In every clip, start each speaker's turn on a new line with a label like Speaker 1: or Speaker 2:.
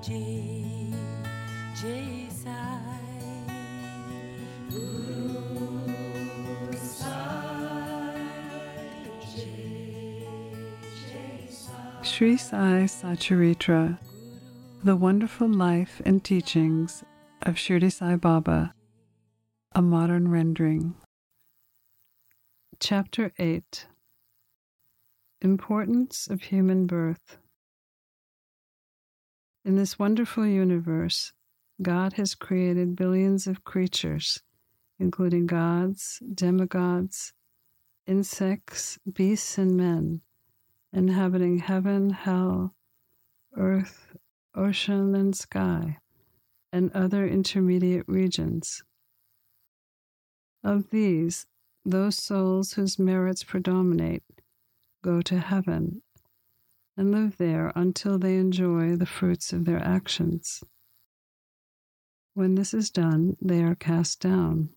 Speaker 1: Guru Sai
Speaker 2: Sri Sai Satcharitra, The Wonderful Life and Teachings of Shirdi Sai Baba, a modern rendering. Chapter 8 Importance of Human Birth. In this wonderful universe, God has created billions of creatures, including gods, demigods, insects, beasts, and men, inhabiting heaven, hell, earth, ocean, and sky, and other intermediate regions. Of these, those souls whose merits predominate go to heaven and live there until they enjoy the fruits of their actions. When this is done, they are cast down.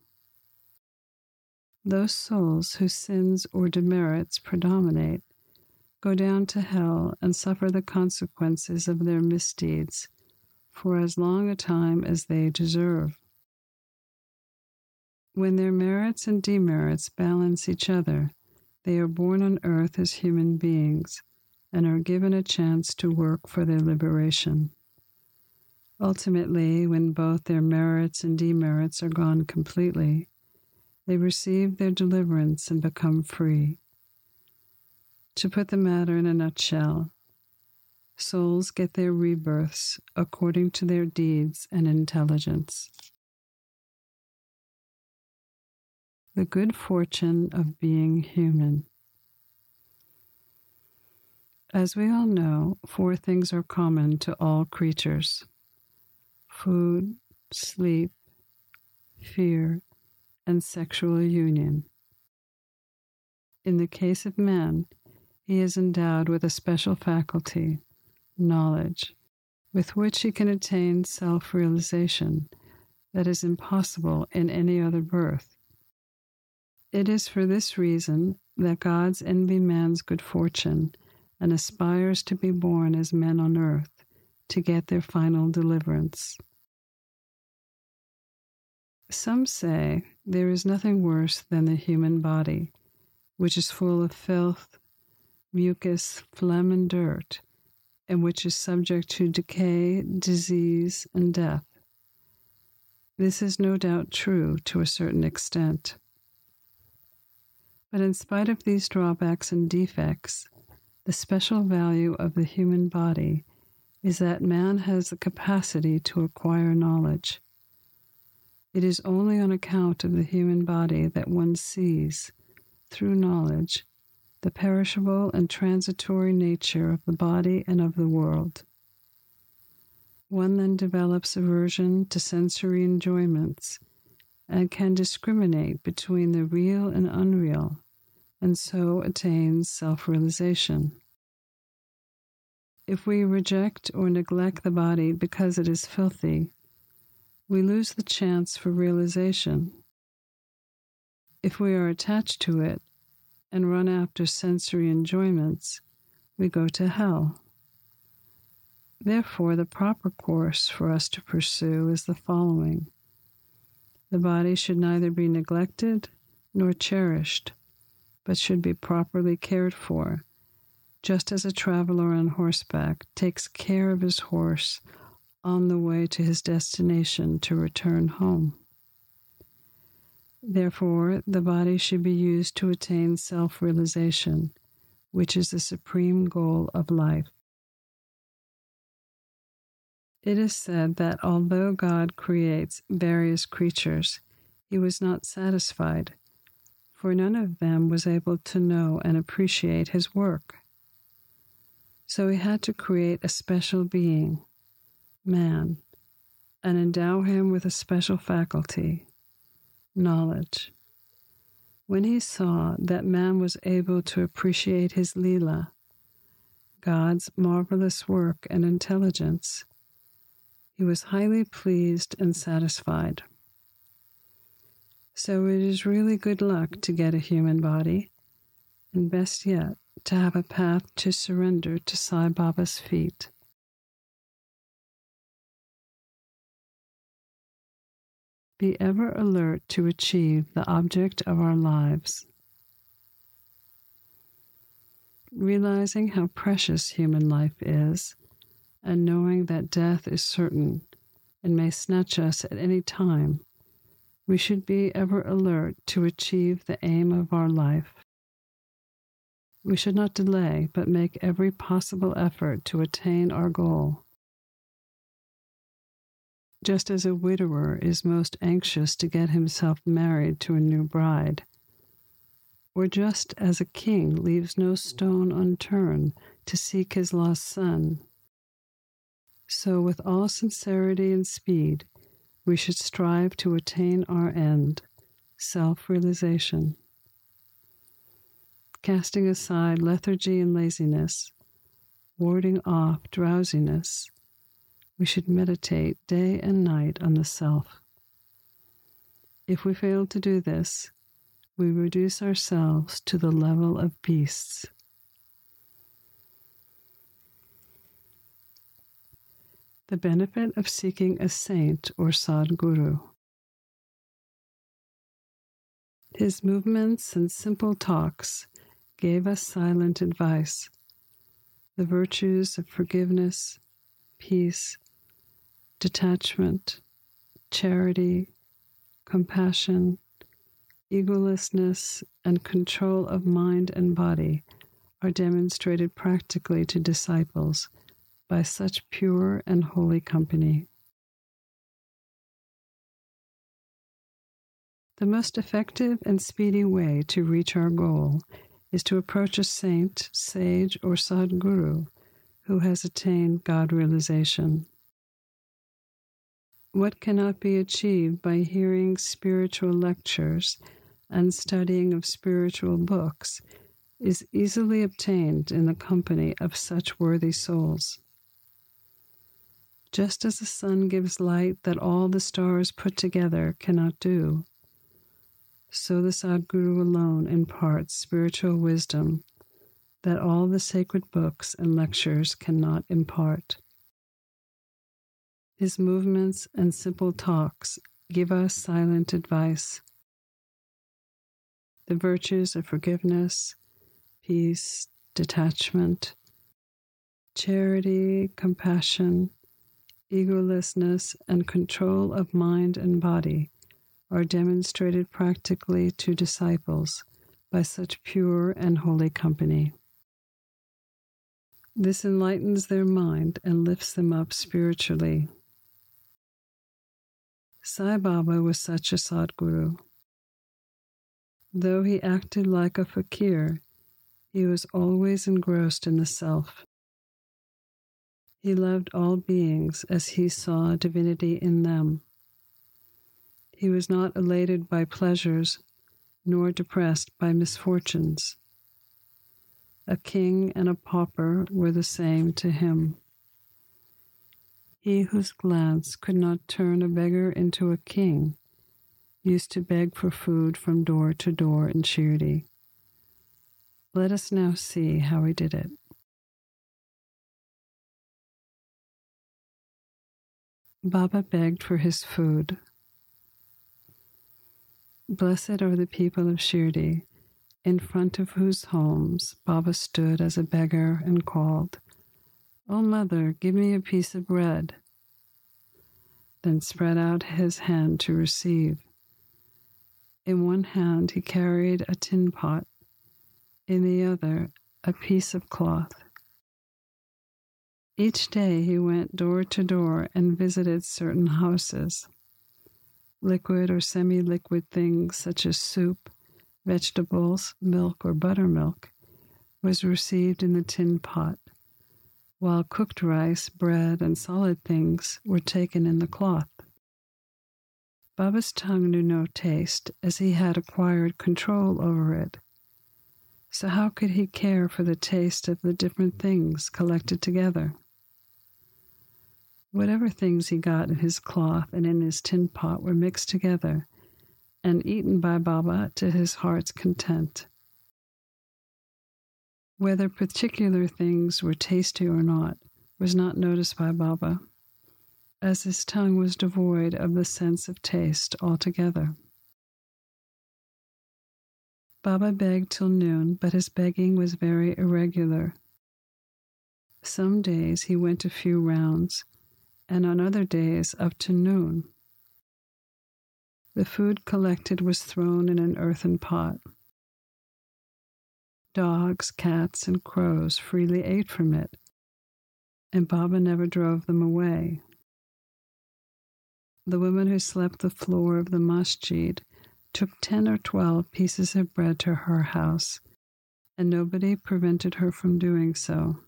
Speaker 2: Those souls whose sins or demerits predominate go down to hell and suffer the consequences of their misdeeds for as long a time as they deserve. When their merits and demerits balance each other, they are born on earth as human beings and are given a chance to work for their liberation. Ultimately, when both their merits and demerits are gone completely, they receive their deliverance and become free. To put the matter in a nutshell, souls get their rebirths according to their deeds and intelligence. The good fortune of being human. As we all know, four things are common to all creatures food, sleep, fear, and sexual union. In the case of man, he is endowed with a special faculty, knowledge, with which he can attain self realization that is impossible in any other birth. It is for this reason that gods envy man's good fortune and aspires to be born as men on earth to get their final deliverance. Some say there is nothing worse than the human body, which is full of filth, mucus, phlegm, and dirt, and which is subject to decay, disease, and death. This is no doubt true to a certain extent. But in spite of these drawbacks and defects, the special value of the human body is that man has the capacity to acquire knowledge. It is only on account of the human body that one sees, through knowledge, the perishable and transitory nature of the body and of the world. One then develops aversion to sensory enjoyments and can discriminate between the real and unreal and so attains self realization. If we reject or neglect the body because it is filthy, we lose the chance for realization. If we are attached to it and run after sensory enjoyments, we go to hell. Therefore, the proper course for us to pursue is the following the body should neither be neglected nor cherished but should be properly cared for, just as a traveler on horseback takes care of his horse on the way to his destination to return home. Therefore, the body should be used to attain self realization, which is the supreme goal of life. It is said that although God creates various creatures, he was not satisfied for none of them was able to know and appreciate his work. So he had to create a special being, man, and endow him with a special faculty, knowledge. When he saw that man was able to appreciate his Leela, God's marvelous work and intelligence, he was highly pleased and satisfied. So it is really good luck to get a human body, and best yet, to have a path to surrender to Sai Baba's feet. Be ever alert to achieve the object of our lives. Realizing how precious human life is, and knowing that death is certain and may snatch us at any time, we should be ever alert to achieve the aim of our life. We should not delay, but make every possible effort to attain our goal. Just as a widower is most anxious to get himself married to a new bride, or just as a king leaves no stone unturned to seek his lost son, so with all sincerity and speed, we should strive to attain our end, self realization. Casting aside lethargy and laziness, warding off drowsiness, we should meditate day and night on the self. If we fail to do this, we reduce ourselves to the level of beasts. The benefit of seeking a saint or sadguru. His movements and simple talks gave us silent advice. The virtues of forgiveness, peace, detachment, charity, compassion, egolessness, and control of mind and body are demonstrated practically to disciples by such pure and holy company. The most effective and speedy way to reach our goal is to approach a saint, sage, or sadguru who has attained God realization. What cannot be achieved by hearing spiritual lectures and studying of spiritual books is easily obtained in the company of such worthy souls. Just as the sun gives light that all the stars put together cannot do, so the Sadguru alone imparts spiritual wisdom that all the sacred books and lectures cannot impart. His movements and simple talks give us silent advice. The virtues of forgiveness, peace, detachment, charity, compassion, egolessness, and control of mind and body are demonstrated practically to disciples by such pure and holy company. This enlightens their mind and lifts them up spiritually. Sai Baba was such a Sadguru. Though he acted like a fakir, he was always engrossed in the self. He loved all beings as he saw divinity in them. He was not elated by pleasures, nor depressed by misfortunes. A king and a pauper were the same to him. He whose glance could not turn a beggar into a king used to beg for food from door to door in Shirdi. Let us now see how he did it. Baba begged for his food. Blessed are the people of Shirdi, in front of whose homes Baba stood as a beggar and called, Oh, mother, give me a piece of bread. Then spread out his hand to receive. In one hand he carried a tin pot, in the other a piece of cloth. Each day he went door to door and visited certain houses. Liquid or semi liquid things such as soup, vegetables, milk, or buttermilk was received in the tin pot while cooked rice, bread, and solid things were taken in the cloth. Baba's tongue knew no taste, as he had acquired control over it. So, how could he care for the taste of the different things collected together? Whatever things he got in his cloth and in his tin pot were mixed together and eaten by Baba to his heart's content. Whether particular things were tasty or not was not noticed by Baba. as his tongue was devoid of the sense of taste altogether. Baba begged till noon, but his begging was very irregular. Some days he went a few rounds, and on other days up to noon. The food collected was thrown in an earthen pot. Dogs, cats, and crows freely ate from it, and Baba never drove them away. The woman who slept the floor of the masjid took ten or twelve pieces of bread to her house, and nobody prevented her from doing so.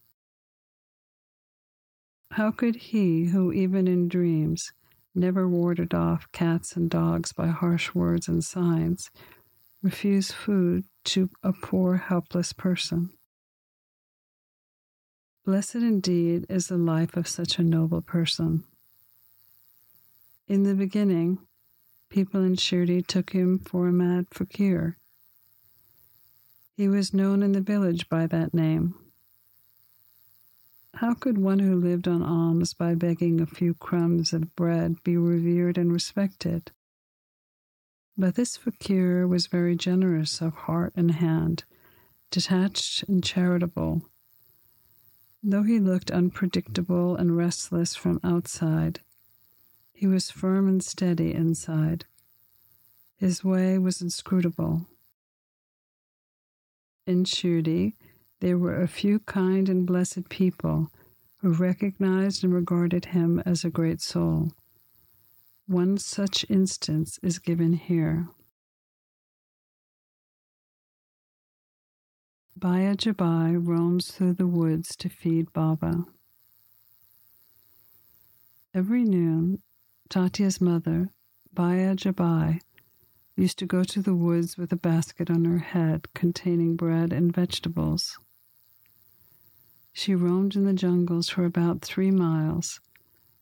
Speaker 2: How could he, who even in dreams never warded off cats and dogs by harsh words and signs, refuse food to a poor, helpless person? Blessed indeed is the life of such a noble person. In the beginning, people in Shirdi took him for a mad fakir. He was known in the village by that name. How could one who lived on alms by begging a few crumbs of bread be revered and respected? But this fakir was very generous of heart and hand, detached and charitable. Though he looked unpredictable and restless from outside, he was firm and steady inside. His way was inscrutable. In Shirdi, there were a few kind and blessed people who recognized and regarded him as a great soul. One such instance is given here. Baya Jabai roams through the woods to feed Baba. Every noon, Tatya's mother, Baya Jabai, used to go to the woods with a basket on her head containing bread and vegetables. She roamed in the jungles for about three miles,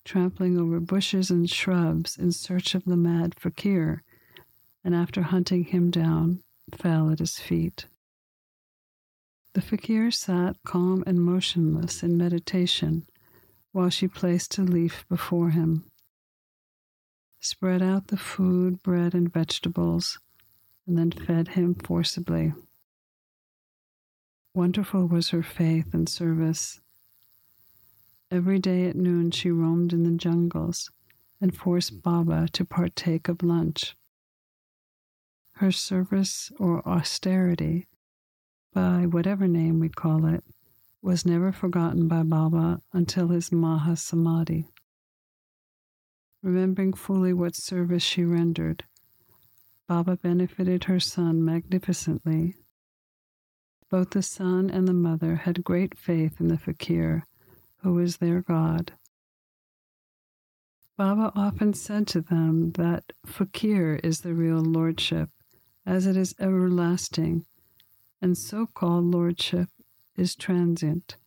Speaker 2: trampling over bushes and shrubs in search of the mad fakir, and after hunting him down, fell at his feet. The fakir sat calm and motionless in meditation while she placed a leaf before him spread out the food, bread, and vegetables, and then fed him forcibly. Wonderful was her faith and service. Every day at noon she roamed in the jungles and forced Baba to partake of lunch. Her service or austerity, by whatever name we call it, was never forgotten by Baba until his Maha Samadhi remembering fully what service she rendered. Baba benefited her son magnificently. Both the son and the mother had great faith in the fakir, who was their God. Baba often said to them that fakir is the real lordship, as it is everlasting, and so called lordship is transient.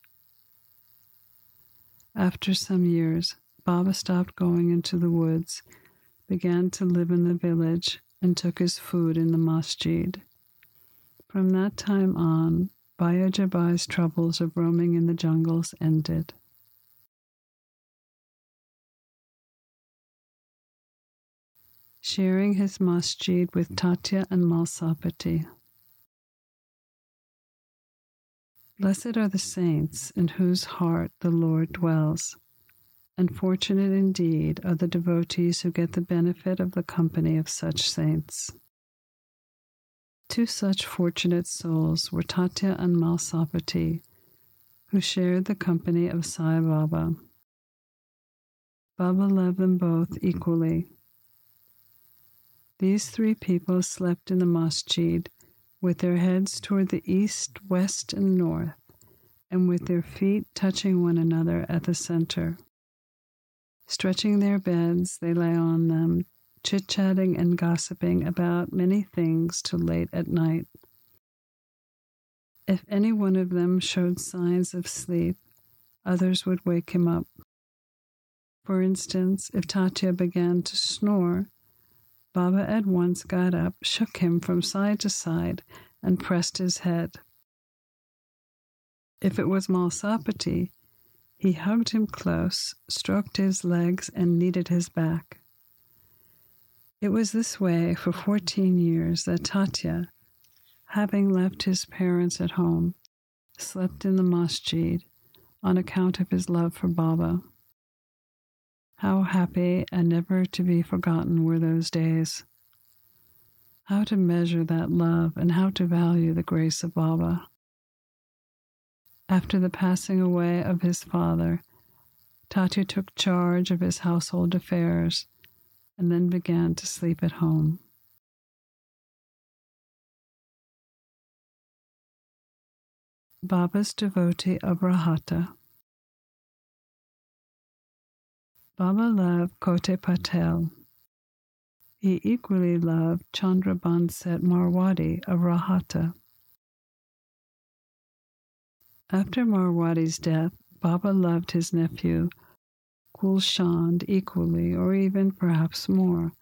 Speaker 2: After some years, Baba stopped going into the woods, began to live in the village, and took his food in the masjid. From that time on, Baya Jabai's troubles of roaming in the jungles ended. Sharing his masjid with Tatya and Mhalsapati. Blessed are the saints in whose heart the Lord dwells and fortunate indeed are the devotees who get the benefit of the company of such saints. Two such fortunate souls were Tatya and Mhalsapati, who shared the company of Sai Baba. Baba loved them both equally. These three people slept in the masjid with their heads toward the east, west, and north, and with their feet touching one another at the center. Stretching their beds, they lay on them, chit chatting and gossiping about many things till late at night. If any one of them showed signs of sleep, others would wake him up. For instance, if Tatya began to snore, Baba at once got up, shook him from side to side, and pressed his head. If it was Mhalsapati, He hugged him close, stroked his legs, and kneaded his back. It was this way for 14 years that Tatya, having left his parents at home, slept in the masjid on account of his love for Baba. How happy and never to be forgotten were those days. How to measure that love and how to value the grace of Baba. After the passing away of his father, Tatya took charge of his household affairs and then began to sleep at home. Baba's devotee of Rahata. Baba loved Kote Patil. He equally loved Chandrabhan Shet Marwadi of Rahata. After Marwadi's death, Baba loved his nephew Gulshand equally, or even perhaps more,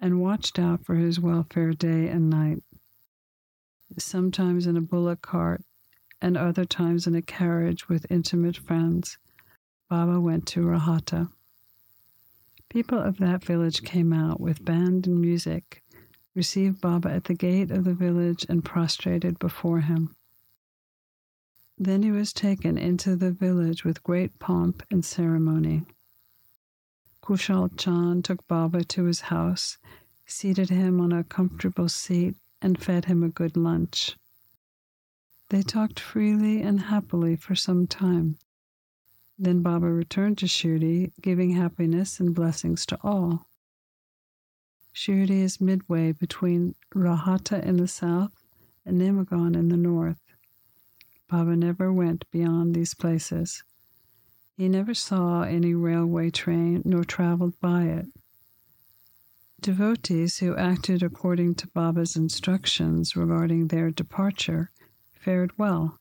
Speaker 2: and watched out for his welfare day and night. Sometimes in a bullock cart, and other times in a carriage with intimate friends, Baba went to Rahata. People of that village came out with band and music, received Baba at the gate of the village, and prostrated before him. Then he was taken into the village with great pomp and ceremony. Kushal Chand took Baba to his house, seated him on a comfortable seat, and fed him a good lunch. They talked freely and happily for some time. Then Baba returned to Shirdi, giving happiness and blessings to all. Shirdi is midway between Rahata in the south and Neemgaon in the north. Baba never went beyond these places. He never saw any railway train nor traveled by it. Devotees who acted according to Baba's instructions regarding their departure fared well,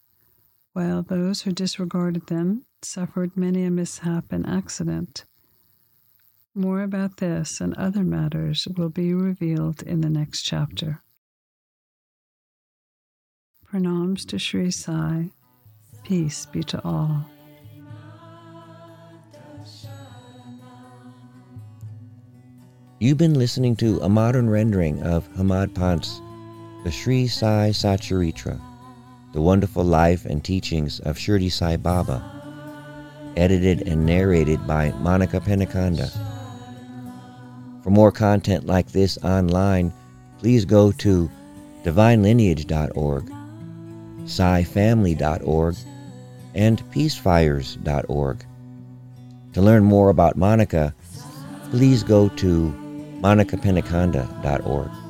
Speaker 2: while those who disregarded them suffered many a mishap and accident. More about this and other matters will be revealed in the next chapter. Pranams to Sri Sai. Peace be to all.
Speaker 3: You've been listening to a modern rendering of Hemadpant's The Sri Sai Satcharitra the Wonderful Life and Teachings of Shirdi Sai Baba, edited and narrated by Monica Penaconda. For more content like this online, please go to divinelineage.org, SaiFamily.org, and peacefires.org. To learn more about Monica, please go to monicapenaconda.org.